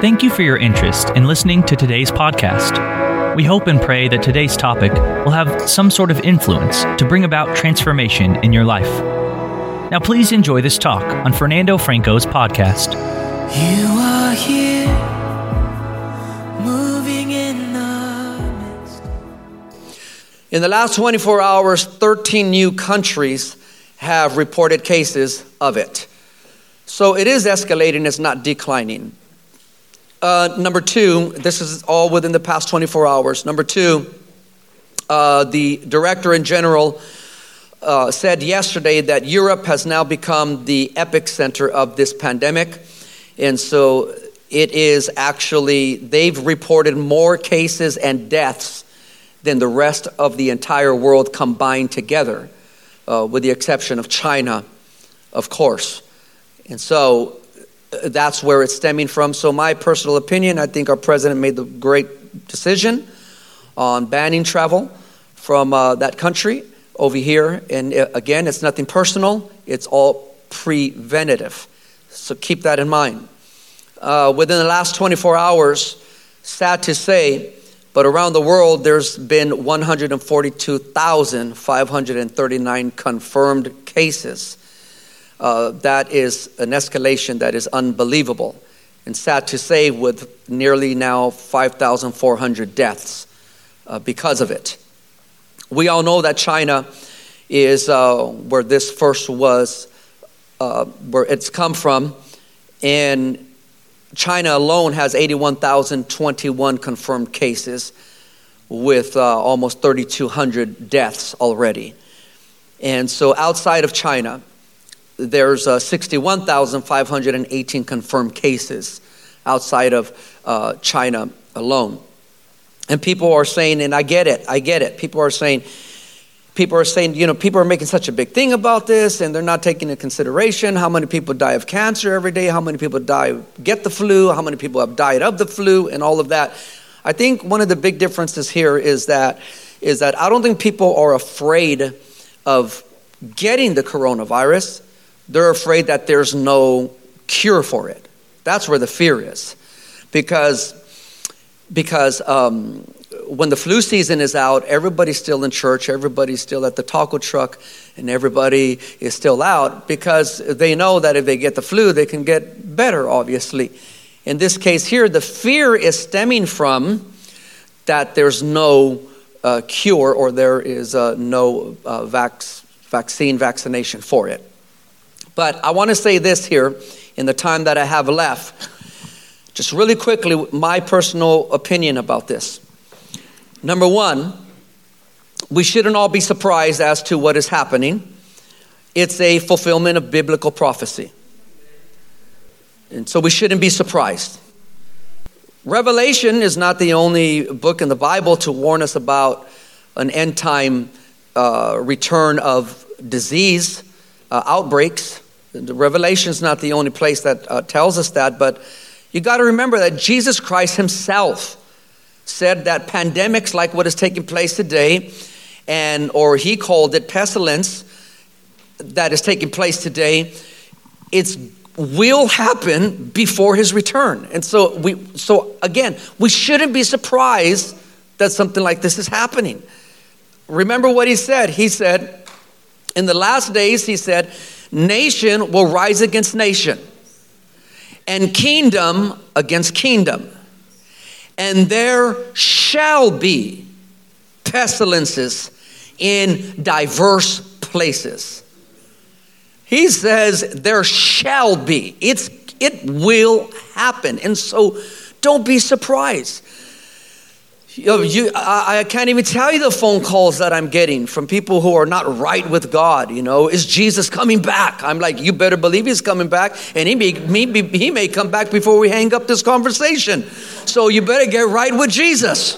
Thank you for your interest in listening to today's podcast. We hope and pray that today's topic will have some sort of influence to bring about transformation in your life. Now, please enjoy this talk on Fernando Franco's podcast. You are here, moving in the midst. In the last 24 hours, 13 new countries have reported cases of it. So it is escalating, it's not declining. Uh, number two, this is all within the past 24 hours. Number two, uh, the director in general uh, said yesterday that Europe has now become the epicenter of this pandemic. And so it is actually, they've reported more cases and deaths than the rest of the entire world combined together, uh, with the exception of China, of course. And so that's where it's stemming from. So, my personal opinion, I think our president made the great decision on banning travel from uh, that country over here. And uh, again, it's nothing personal, it's all preventative. So, keep that in mind. Uh, within the last 24 hours, sad to say, but around the world, there's been 142,539 confirmed cases uh, that is an escalation that is unbelievable. And sad to say, with nearly now 5,400 deaths uh, because of it. We all know that China is uh, where this first was, uh, where it's come from. And China alone has 81,021 confirmed cases with uh, almost 3,200 deaths already. And so outside of China, there's uh, 61,518 confirmed cases outside of uh, China alone. And people are saying, and I get it, I get it. People are saying, people are saying, you know, people are making such a big thing about this and they're not taking into consideration how many people die of cancer every day, how many people die, get the flu, how many people have died of the flu, and all of that. I think one of the big differences here is that, is that I don't think people are afraid of getting the coronavirus. They're afraid that there's no cure for it. That's where the fear is. Because, because um, when the flu season is out, everybody's still in church, everybody's still at the taco truck, and everybody is still out because they know that if they get the flu, they can get better, obviously. In this case here, the fear is stemming from that there's no uh, cure or there is uh, no uh, vac- vaccine vaccination for it. But I want to say this here in the time that I have left. Just really quickly, my personal opinion about this. Number one, we shouldn't all be surprised as to what is happening. It's a fulfillment of biblical prophecy. And so we shouldn't be surprised. Revelation is not the only book in the Bible to warn us about an end time uh, return of disease, uh, outbreaks. The Revelation is not the only place that uh, tells us that, but you got to remember that Jesus Christ Himself said that pandemics like what is taking place today, and or He called it pestilence that is taking place today, it's will happen before his return. And so we so again, we shouldn't be surprised that something like this is happening. Remember what he said? He said, in the last days, he said, nation will rise against nation, and kingdom against kingdom. And there shall be pestilences in diverse places. He says there shall be. It's it will happen. And so don't be surprised. You, I, I, can't even tell you the phone calls that I'm getting from people who are not right with God. You know, is Jesus coming back? I'm like, you better believe he's coming back, and he may, he, he may come back before we hang up this conversation. So you better get right with Jesus.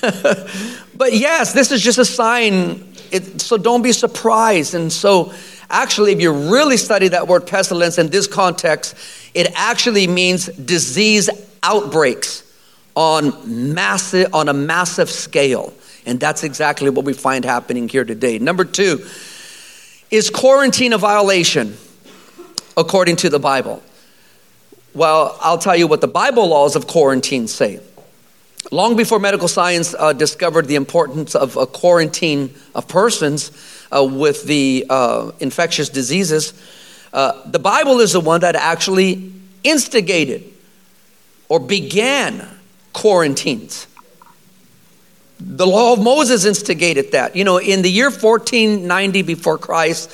but yes, this is just a sign it, so don't be surprised. And so, actually, if you really study that word pestilence in this context, it actually means disease outbreaks on massive on a massive scale. And that's exactly what we find happening here today. Number two, is quarantine a violation according to the Bible? Well, I'll tell you what the Bible laws of quarantine say. Long before medical science uh, discovered the importance of a quarantine of persons uh, with the uh, infectious diseases, uh, the Bible is the one that actually instigated or began quarantines. The law of Moses instigated that. You know, in the year 1490 before Christ,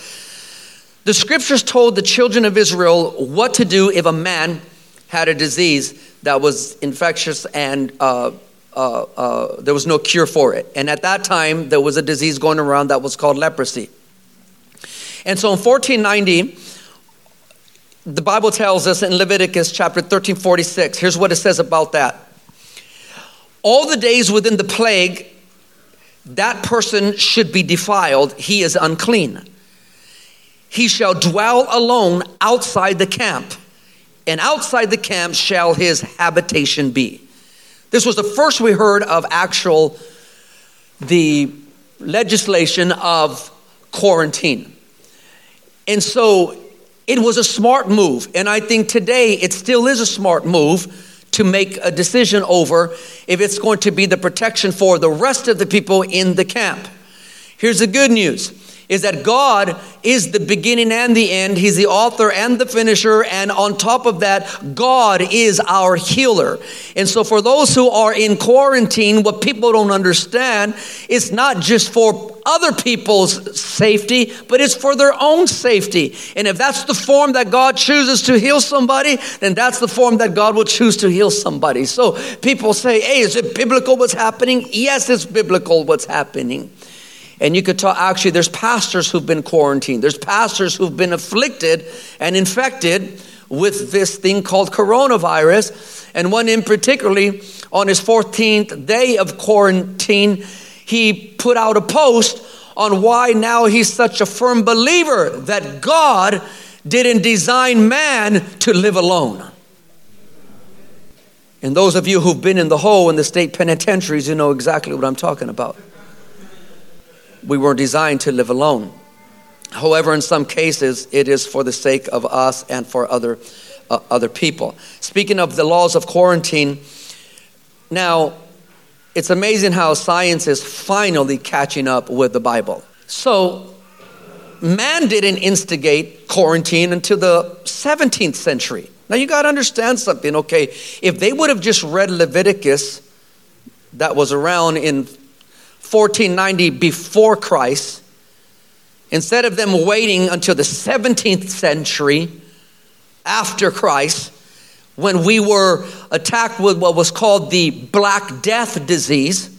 the scriptures told the children of Israel what to do if a man had a disease that was infectious and uh, uh, uh, there was no cure for it. And at that time, there was a disease going around that was called leprosy. And so in 1490, the Bible tells us in Leviticus chapter 13 46, here's what it says about that. All the days within the plague, that person should be defiled, he is unclean. He shall dwell alone outside the camp, and outside the camp shall his habitation be. This was the first we heard of actual the legislation of quarantine. And so it was a smart move. And I think today it still is a smart move to make a decision over if it's going to be the protection for the rest of the people in the camp. Here's the good news is that God is the beginning and the end. He's the author and the finisher. And on top of that, God is our healer. And so, for those who are in quarantine, what people don't understand is not just for other people's safety, but it's for their own safety. And if that's the form that God chooses to heal somebody, then that's the form that God will choose to heal somebody. So people say, hey, is it biblical what's happening? Yes, it's biblical what's happening. And you could talk, actually, there's pastors who've been quarantined, there's pastors who've been afflicted and infected with this thing called coronavirus. And one in particularly, on his 14th day of quarantine, he put out a post on why now he's such a firm believer that God didn't design man to live alone. And those of you who've been in the hole in the state penitentiaries, you know exactly what I'm talking about we were designed to live alone. However, in some cases, it is for the sake of us and for other, uh, other people. Speaking of the laws of quarantine, now it's amazing how science is finally catching up with the Bible. So, man didn't instigate quarantine until the 17th century. Now, you got to understand something, okay? If they would have just read Leviticus, that was around in 1490 before Christ, instead of them waiting until the 17th century after Christ, when we were attacked with what was called the Black Death disease,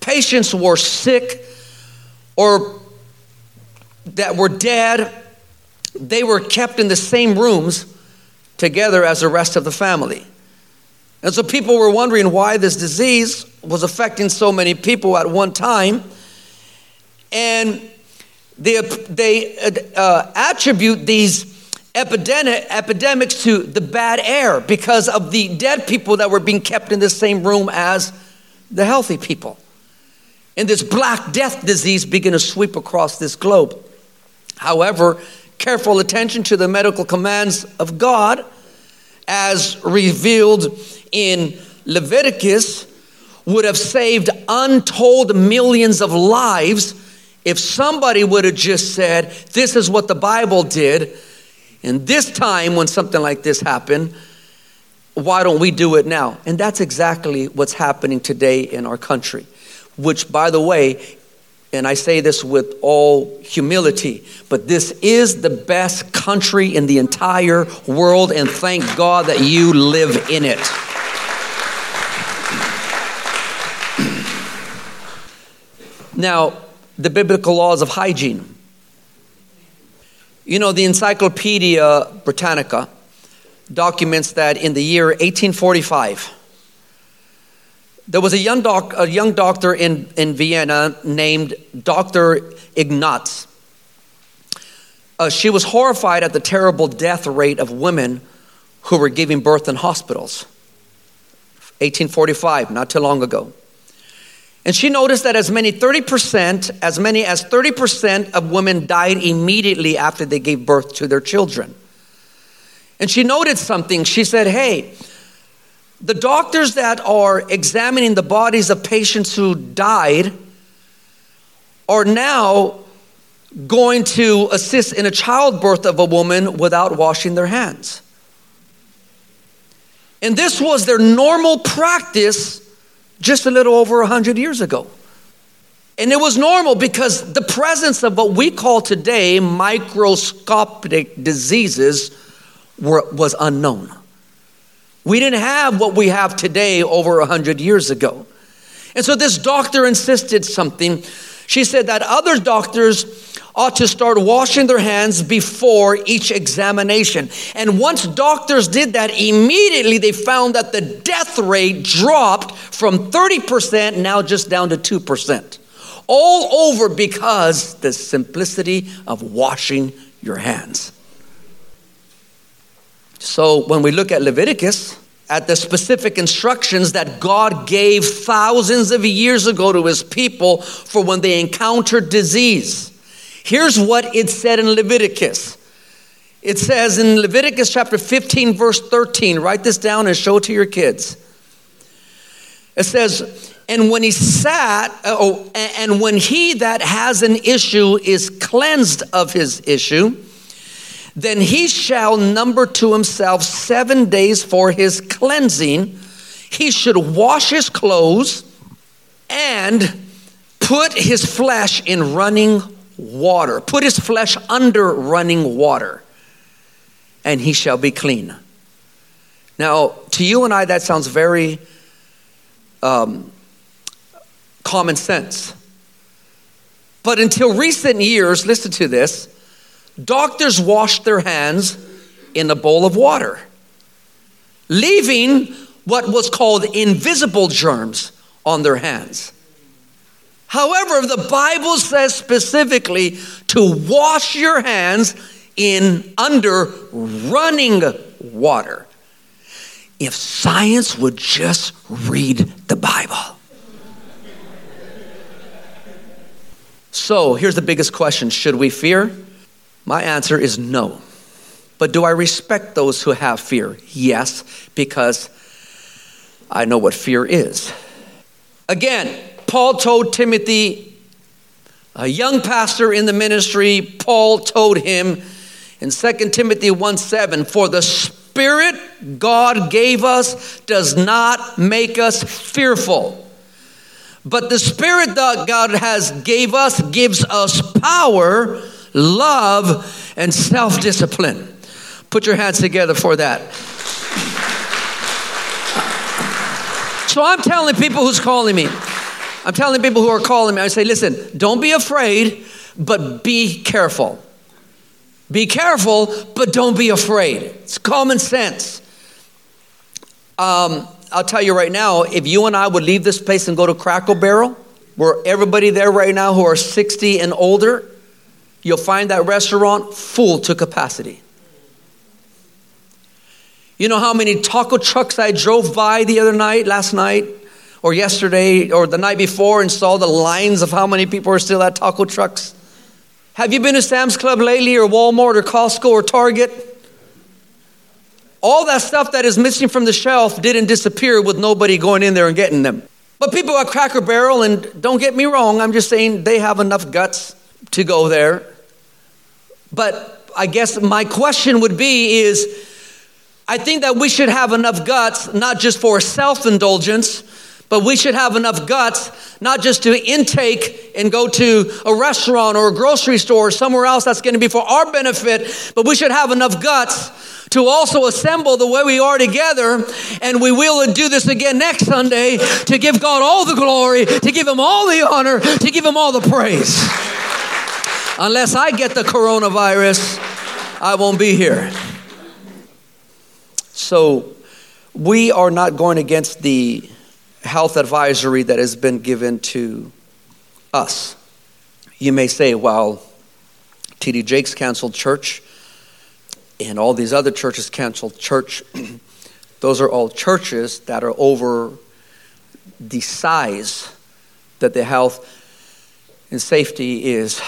patients were sick or that were dead, they were kept in the same rooms together as the rest of the family. And so people were wondering why this disease was affecting so many people at one time. And they, they uh, attribute these epidemic, epidemics to the bad air because of the dead people that were being kept in the same room as the healthy people. And this black death disease began to sweep across this globe. However, careful attention to the medical commands of God, as revealed in Leviticus, would have saved untold millions of lives if somebody would have just said, This is what the Bible did. And this time, when something like this happened, why don't we do it now? And that's exactly what's happening today in our country, which, by the way, and I say this with all humility, but this is the best country in the entire world, and thank God that you live in it. Now, the biblical laws of hygiene. You know, the Encyclopedia Britannica documents that in the year 1845, there was a young, doc, a young doctor in, in Vienna named Dr. Ignatz. Uh, she was horrified at the terrible death rate of women who were giving birth in hospitals. 1845, not too long ago. And she noticed that as many 30%, as many as 30% of women died immediately after they gave birth to their children. And she noted something. She said, Hey, the doctors that are examining the bodies of patients who died are now going to assist in a childbirth of a woman without washing their hands. And this was their normal practice just a little over 100 years ago. And it was normal because the presence of what we call today microscopic diseases were, was unknown. We didn't have what we have today over 100 years ago. And so this doctor insisted something. She said that other doctors ought to start washing their hands before each examination. And once doctors did that, immediately they found that the death rate dropped from 30% now just down to 2%. All over because the simplicity of washing your hands. So when we look at Leviticus, at the specific instructions that God gave thousands of years ago to his people for when they encountered disease. Here's what it said in Leviticus. It says in Leviticus chapter 15, verse 13, write this down and show it to your kids. It says, and when he sat, uh, oh, and when he that has an issue is cleansed of his issue, then he shall number to himself seven days for his cleansing. He should wash his clothes and put his flesh in running water. Put his flesh under running water, and he shall be clean. Now, to you and I, that sounds very um, common sense. But until recent years, listen to this doctors washed their hands in a bowl of water, leaving what was called invisible germs on their hands. However, the Bible says specifically to wash your hands in under running water. If science would just read the Bible. So here's the biggest question Should we fear? My answer is no. But do I respect those who have fear? Yes, because I know what fear is. Again, Paul told Timothy, a young pastor in the ministry, Paul told him in 2 Timothy 1 7, for the Spirit God gave us does not make us fearful. But the Spirit that God has gave us gives us power love, and self discipline. Put your hands together for that. So I'm telling people who's calling me, I'm telling people who are calling me, I say, listen, don't be afraid, but be careful. Be careful, but don't be afraid. It's common sense. Um, I'll tell you right now, if you and I would leave this place and go to Cracker Barrel, where everybody there right now who are 60 and older, you'll find that restaurant full to capacity. You know how many taco trucks I drove by the other night, last night, or yesterday, or the night before, and saw the lines of how many people are still at taco trucks? Have you been to Sam's Club lately, or Walmart, or Costco, or Target? All that stuff that is missing from the shelf didn't disappear with nobody going in there and getting them. But people at Cracker Barrel, and don't get me wrong, I'm just saying they have enough guts to go there but I guess my question would be is I think that we should have enough guts, not just for self indulgence, but we should have enough guts, not just to intake and go to a restaurant or a grocery store or somewhere else that's going to be for our benefit, but we should have enough guts to also assemble the way we are together. And we will do this again next Sunday to give God all the glory, to give Him all the honor, to give Him all the praise. Unless I get the coronavirus, I won't be here. So, we are not going against the health advisory that has been given to us. You may say, well, TD Jakes canceled church, and all these other churches canceled church. Those are all churches that are over the size that the health and safety is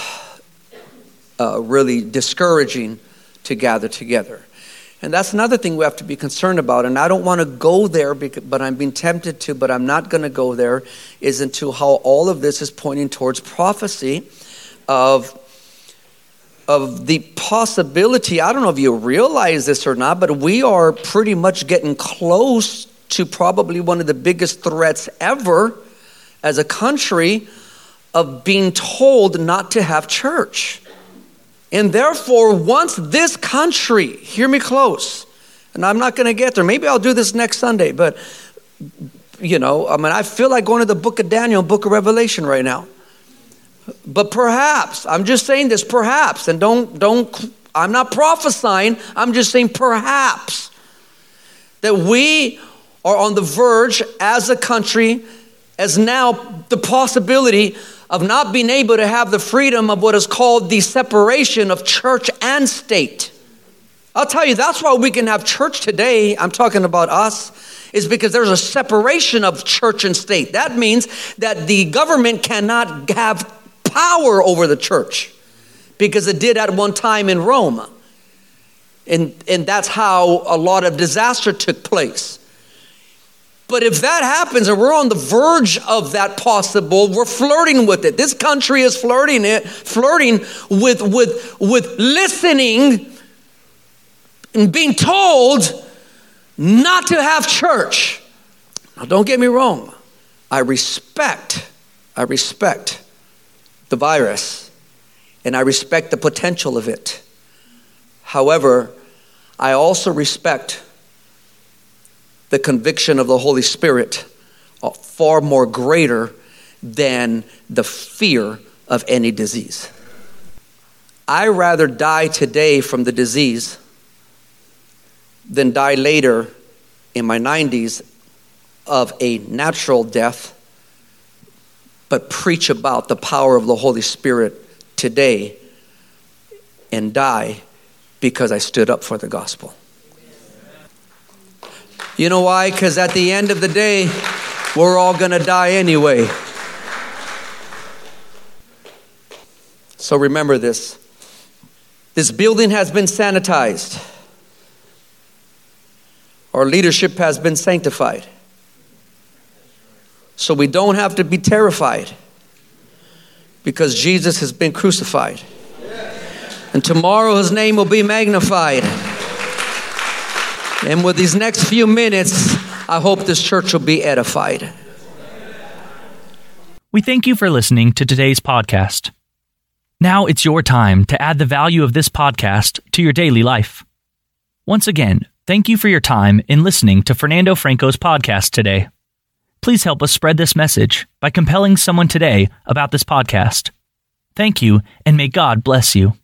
uh, really discouraging to gather together. And that's another thing we have to be concerned about. And I don't want to go there, but I'm being tempted to, but I'm not going to go there, is into how all of this is pointing towards prophecy of, of the possibility. I don't know if you realize this or not, but we are pretty much getting close to probably one of the biggest threats ever as a country of being told not to have church. And therefore, once this country, hear me close, and I'm not going to get there, maybe I'll do this next Sunday, but you know, I mean, I feel like going to the book of Daniel, book of Revelation right now. But perhaps, I'm just saying this, perhaps, and don't, don't, I'm not prophesying, I'm just saying perhaps that we are on the verge as a country, as now the possibility of not being able to have the freedom of what is called the separation of church and state. I'll tell you, that's why we can have church today. I'm talking about us, is because there's a separation of church and state. That means that the government cannot have power over the church because it did at one time in Rome. And, and that's how a lot of disaster took place. But if that happens and we're on the verge of that possible, we're flirting with it. This country is flirting it, flirting with with with listening and being told not to have church. Now don't get me wrong. I respect I respect the virus and I respect the potential of it. However, I also respect the conviction of the Holy Spirit uh, far more greater than the fear of any disease. I rather die today from the disease than die later in my 90s of a natural death, but preach about the power of the Holy Spirit today and die because I stood up for the gospel. You know why? Because at the end of the day, we're all going to die anyway. So remember this this building has been sanitized, our leadership has been sanctified. So we don't have to be terrified because Jesus has been crucified. And tomorrow his name will be magnified. And with these next few minutes, I hope this church will be edified. We thank you for listening to today's podcast. Now it's your time to add the value of this podcast to your daily life. Once again, thank you for your time in listening to Fernando Franco's podcast today. Please help us spread this message by compelling someone today about this podcast. Thank you, and may God bless you.